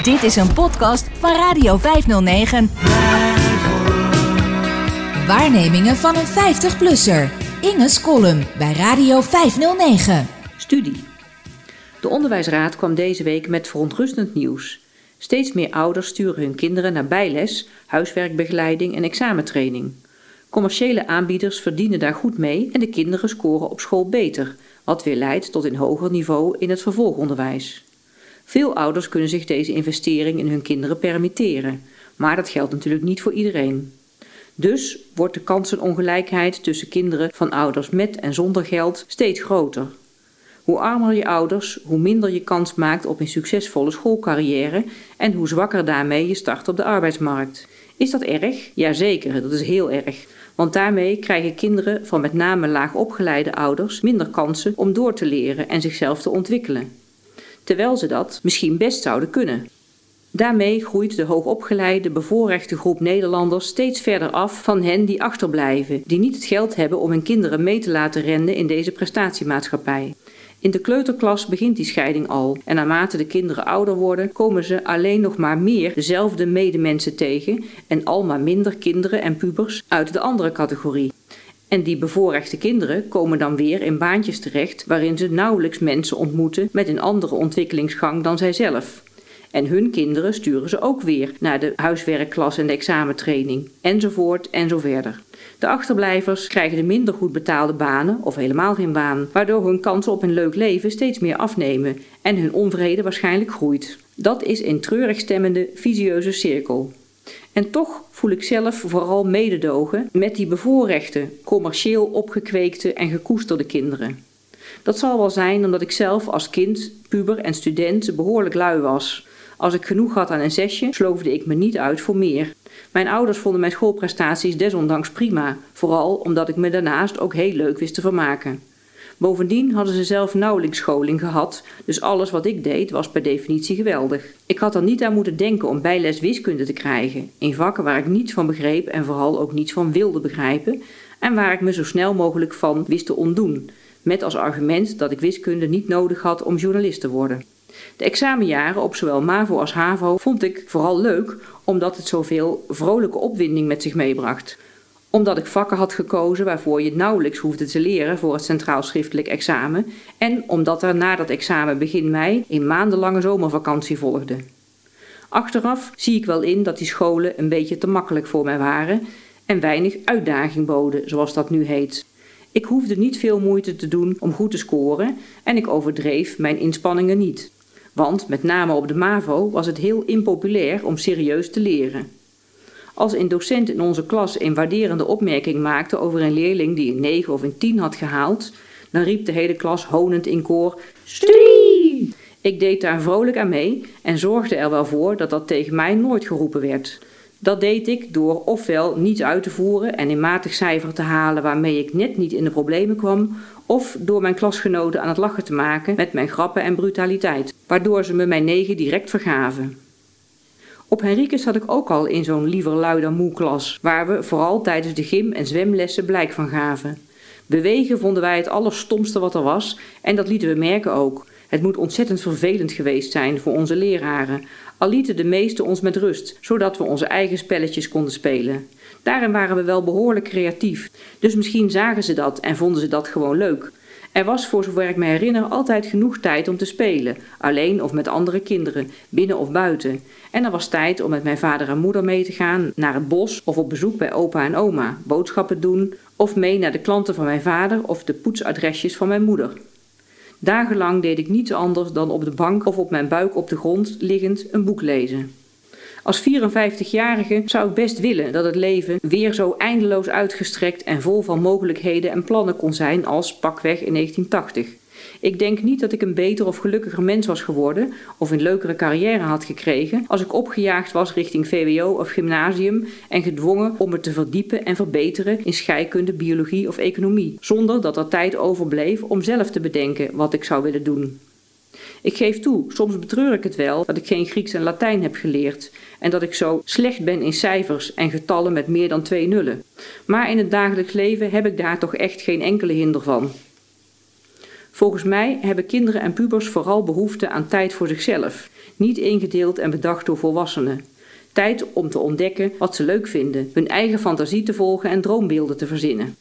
Dit is een podcast van Radio 509. Waarnemingen van een 50-plusser. Inge's column bij Radio 509. Studie. De Onderwijsraad kwam deze week met verontrustend nieuws. Steeds meer ouders sturen hun kinderen naar bijles, huiswerkbegeleiding en examentraining. Commerciële aanbieders verdienen daar goed mee en de kinderen scoren op school beter, wat weer leidt tot een hoger niveau in het vervolgonderwijs. Veel ouders kunnen zich deze investering in hun kinderen permitteren, maar dat geldt natuurlijk niet voor iedereen. Dus wordt de kansenongelijkheid tussen kinderen van ouders met en zonder geld steeds groter. Hoe armer je ouders, hoe minder je kans maakt op een succesvolle schoolcarrière en hoe zwakker daarmee je start op de arbeidsmarkt. Is dat erg? Jazeker, dat is heel erg. Want daarmee krijgen kinderen van met name laag opgeleide ouders minder kansen om door te leren en zichzelf te ontwikkelen. Terwijl ze dat misschien best zouden kunnen. Daarmee groeit de hoogopgeleide, bevoorrechte groep Nederlanders steeds verder af van hen die achterblijven, die niet het geld hebben om hun kinderen mee te laten rennen in deze prestatiemaatschappij. In de kleuterklas begint die scheiding al en naarmate de kinderen ouder worden, komen ze alleen nog maar meer dezelfde medemensen tegen en al maar minder kinderen en pubers uit de andere categorie. En die bevoorrechte kinderen komen dan weer in baantjes terecht waarin ze nauwelijks mensen ontmoeten met een andere ontwikkelingsgang dan zijzelf. En hun kinderen sturen ze ook weer naar de huiswerkklas en de examentraining, enzovoort en zo verder. De achterblijvers krijgen de minder goed betaalde banen of helemaal geen baan, waardoor hun kansen op een leuk leven steeds meer afnemen en hun onvrede waarschijnlijk groeit. Dat is een treurig stemmende, visieuze cirkel. En toch voel ik zelf vooral mededogen met die bevoorrechte, commercieel opgekweekte en gekoesterde kinderen. Dat zal wel zijn omdat ik zelf als kind, puber en student behoorlijk lui was. Als ik genoeg had aan een zesje, sloofde ik me niet uit voor meer. Mijn ouders vonden mijn schoolprestaties desondanks prima, vooral omdat ik me daarnaast ook heel leuk wist te vermaken. Bovendien hadden ze zelf nauwelijks scholing gehad, dus alles wat ik deed was per definitie geweldig. Ik had er niet aan moeten denken om bijles wiskunde te krijgen, in vakken waar ik niets van begreep en vooral ook niets van wilde begrijpen, en waar ik me zo snel mogelijk van wist te ontdoen, met als argument dat ik wiskunde niet nodig had om journalist te worden. De examenjaren op zowel MAVO als HAVO vond ik vooral leuk omdat het zoveel vrolijke opwinding met zich meebracht. Omdat ik vakken had gekozen waarvoor je nauwelijks hoefde te leren voor het centraal schriftelijk examen en omdat er na dat examen begin mei een maandenlange zomervakantie volgde. Achteraf zie ik wel in dat die scholen een beetje te makkelijk voor mij waren en weinig uitdaging boden, zoals dat nu heet. Ik hoefde niet veel moeite te doen om goed te scoren en ik overdreef mijn inspanningen niet. Want met name op de MAVO was het heel impopulair om serieus te leren. Als een docent in onze klas een waarderende opmerking maakte over een leerling die een 9 of een 10 had gehaald, dan riep de hele klas honend in koor: Studie! Ik deed daar vrolijk aan mee en zorgde er wel voor dat dat tegen mij nooit geroepen werd. Dat deed ik door ofwel niet uit te voeren en een matig cijfer te halen waarmee ik net niet in de problemen kwam, of door mijn klasgenoten aan het lachen te maken met mijn grappen en brutaliteit, waardoor ze me mijn negen direct vergaven. Op Henriques zat ik ook al in zo'n liever lui dan moe klas, waar we vooral tijdens de gym- en zwemlessen blijk van gaven. Bewegen vonden wij het allerstomste wat er was en dat lieten we merken ook. Het moet ontzettend vervelend geweest zijn voor onze leraren, al lieten de meesten ons met rust, zodat we onze eigen spelletjes konden spelen. Daarin waren we wel behoorlijk creatief, dus misschien zagen ze dat en vonden ze dat gewoon leuk. Er was voor zover ik me herinner altijd genoeg tijd om te spelen, alleen of met andere kinderen, binnen of buiten. En er was tijd om met mijn vader en moeder mee te gaan naar het bos of op bezoek bij opa en oma, boodschappen doen of mee naar de klanten van mijn vader of de poetsadresjes van mijn moeder. Dagenlang deed ik niets anders dan op de bank of op mijn buik op de grond liggend een boek lezen. Als 54-jarige zou ik best willen dat het leven weer zo eindeloos uitgestrekt en vol van mogelijkheden en plannen kon zijn als pakweg in 1980. Ik denk niet dat ik een beter of gelukkiger mens was geworden of een leukere carrière had gekregen als ik opgejaagd was richting VWO of gymnasium en gedwongen om me te verdiepen en verbeteren in scheikunde, biologie of economie, zonder dat er tijd overbleef om zelf te bedenken wat ik zou willen doen. Ik geef toe, soms betreur ik het wel dat ik geen Grieks en Latijn heb geleerd en dat ik zo slecht ben in cijfers en getallen met meer dan twee nullen. Maar in het dagelijks leven heb ik daar toch echt geen enkele hinder van. Volgens mij hebben kinderen en pubers vooral behoefte aan tijd voor zichzelf. niet ingedeeld en bedacht door volwassenen. Tijd om te ontdekken wat ze leuk vinden, hun eigen fantasie te volgen en droombeelden te verzinnen.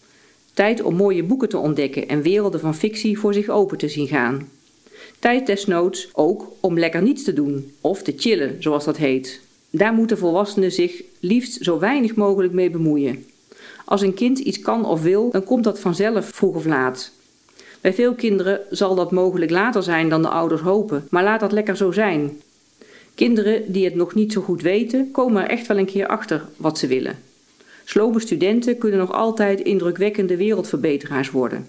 Tijd om mooie boeken te ontdekken en werelden van fictie voor zich open te zien gaan. Tijd desnoods ook om lekker niets te doen of te chillen, zoals dat heet. Daar moeten volwassenen zich liefst zo weinig mogelijk mee bemoeien. Als een kind iets kan of wil, dan komt dat vanzelf vroeg of laat. Bij veel kinderen zal dat mogelijk later zijn dan de ouders hopen, maar laat dat lekker zo zijn. Kinderen die het nog niet zo goed weten, komen er echt wel een keer achter wat ze willen. Slobe studenten kunnen nog altijd indrukwekkende wereldverbeteraars worden.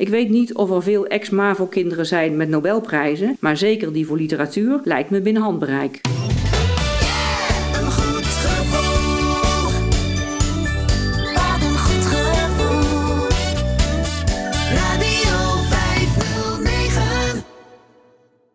Ik weet niet of er veel ex-MAVO-kinderen zijn met Nobelprijzen, maar zeker die voor literatuur lijkt me binnen handbereik.